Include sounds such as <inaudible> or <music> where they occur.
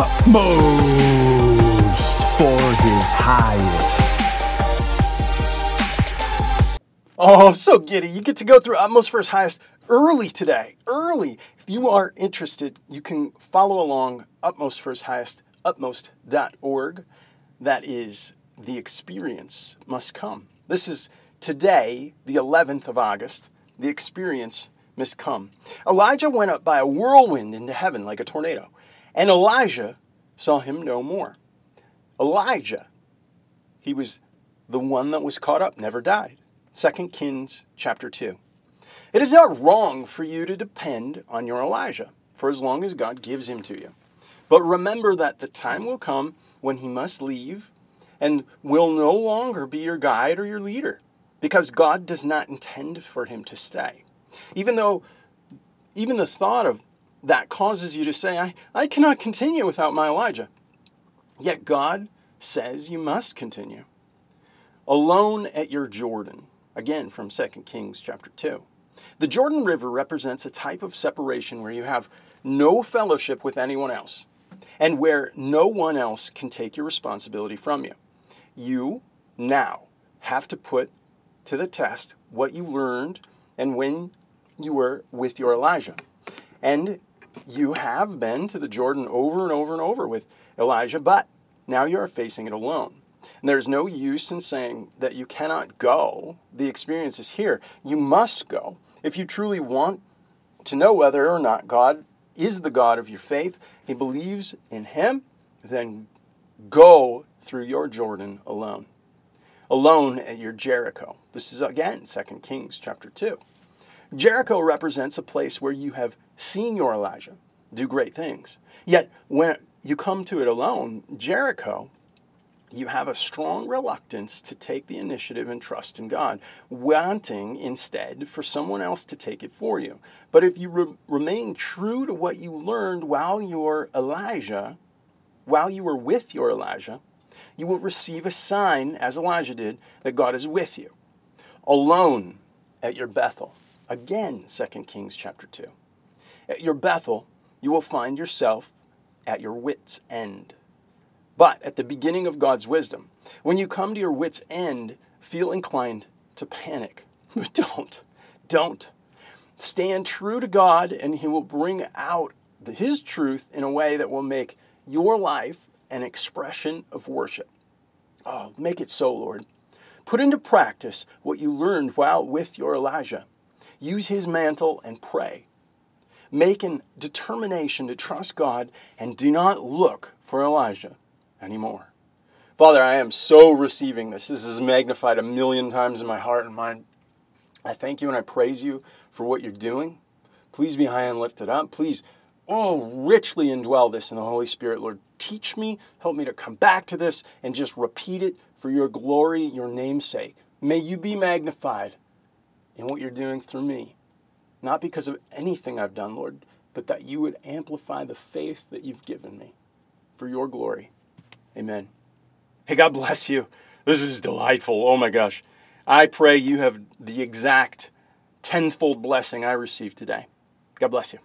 utmost for his highest. Oh, I'm so giddy. You get to go through Utmost for his highest early today. Early. If you are interested, you can follow along Utmost for his highest, utmost.org. That is the experience must come. This is today, the 11th of August. The experience must come. Elijah went up by a whirlwind into heaven like a tornado, and Elijah saw him no more. Elijah, he was the one that was caught up, never died. 2 Kings chapter 2. It is not wrong for you to depend on your Elijah for as long as God gives him to you. But remember that the time will come when he must leave and will no longer be your guide or your leader because God does not intend for him to stay. Even though, even the thought of that causes you to say, I, I cannot continue without my Elijah. Yet God says you must continue. Alone at your Jordan, again from 2 Kings chapter 2. The Jordan River represents a type of separation where you have no fellowship with anyone else and where no one else can take your responsibility from you. You now have to put to the test what you learned and when you were with your Elijah. And you have been to the Jordan over and over and over with Elijah, but now you are facing it alone. And there's no use in saying that you cannot go. The experience is here. You must go. If you truly want to know whether or not God is the God of your faith, He believes in Him, then go through your Jordan alone. Alone at your Jericho. This is again 2 Kings chapter 2. Jericho represents a place where you have seen your Elijah do great things. Yet when you come to it alone, Jericho you have a strong reluctance to take the initiative and trust in God, wanting instead for someone else to take it for you. But if you re- remain true to what you learned while you're Elijah, while you were with your Elijah, you will receive a sign, as Elijah did, that God is with you. Alone at your Bethel. Again, 2 Kings chapter 2. At your Bethel, you will find yourself at your wits' end. But at the beginning of God's wisdom, when you come to your wits' end, feel inclined to panic. <laughs> But don't. Don't. Stand true to God, and He will bring out His truth in a way that will make your life an expression of worship. Oh, make it so, Lord. Put into practice what you learned while with your Elijah. Use his mantle and pray. Make a determination to trust God and do not look for Elijah anymore. Father, I am so receiving this. This is magnified a million times in my heart and mind. I thank you and I praise you for what you're doing. Please be high and lifted up. Please, oh, richly indwell this in the Holy Spirit, Lord. Teach me, help me to come back to this and just repeat it for your glory, your name's sake. May you be magnified in what you're doing through me. Not because of anything I've done, Lord, but that you would amplify the faith that you've given me for your glory. Amen. Hey, God bless you. This is delightful. Oh my gosh. I pray you have the exact tenfold blessing I received today. God bless you.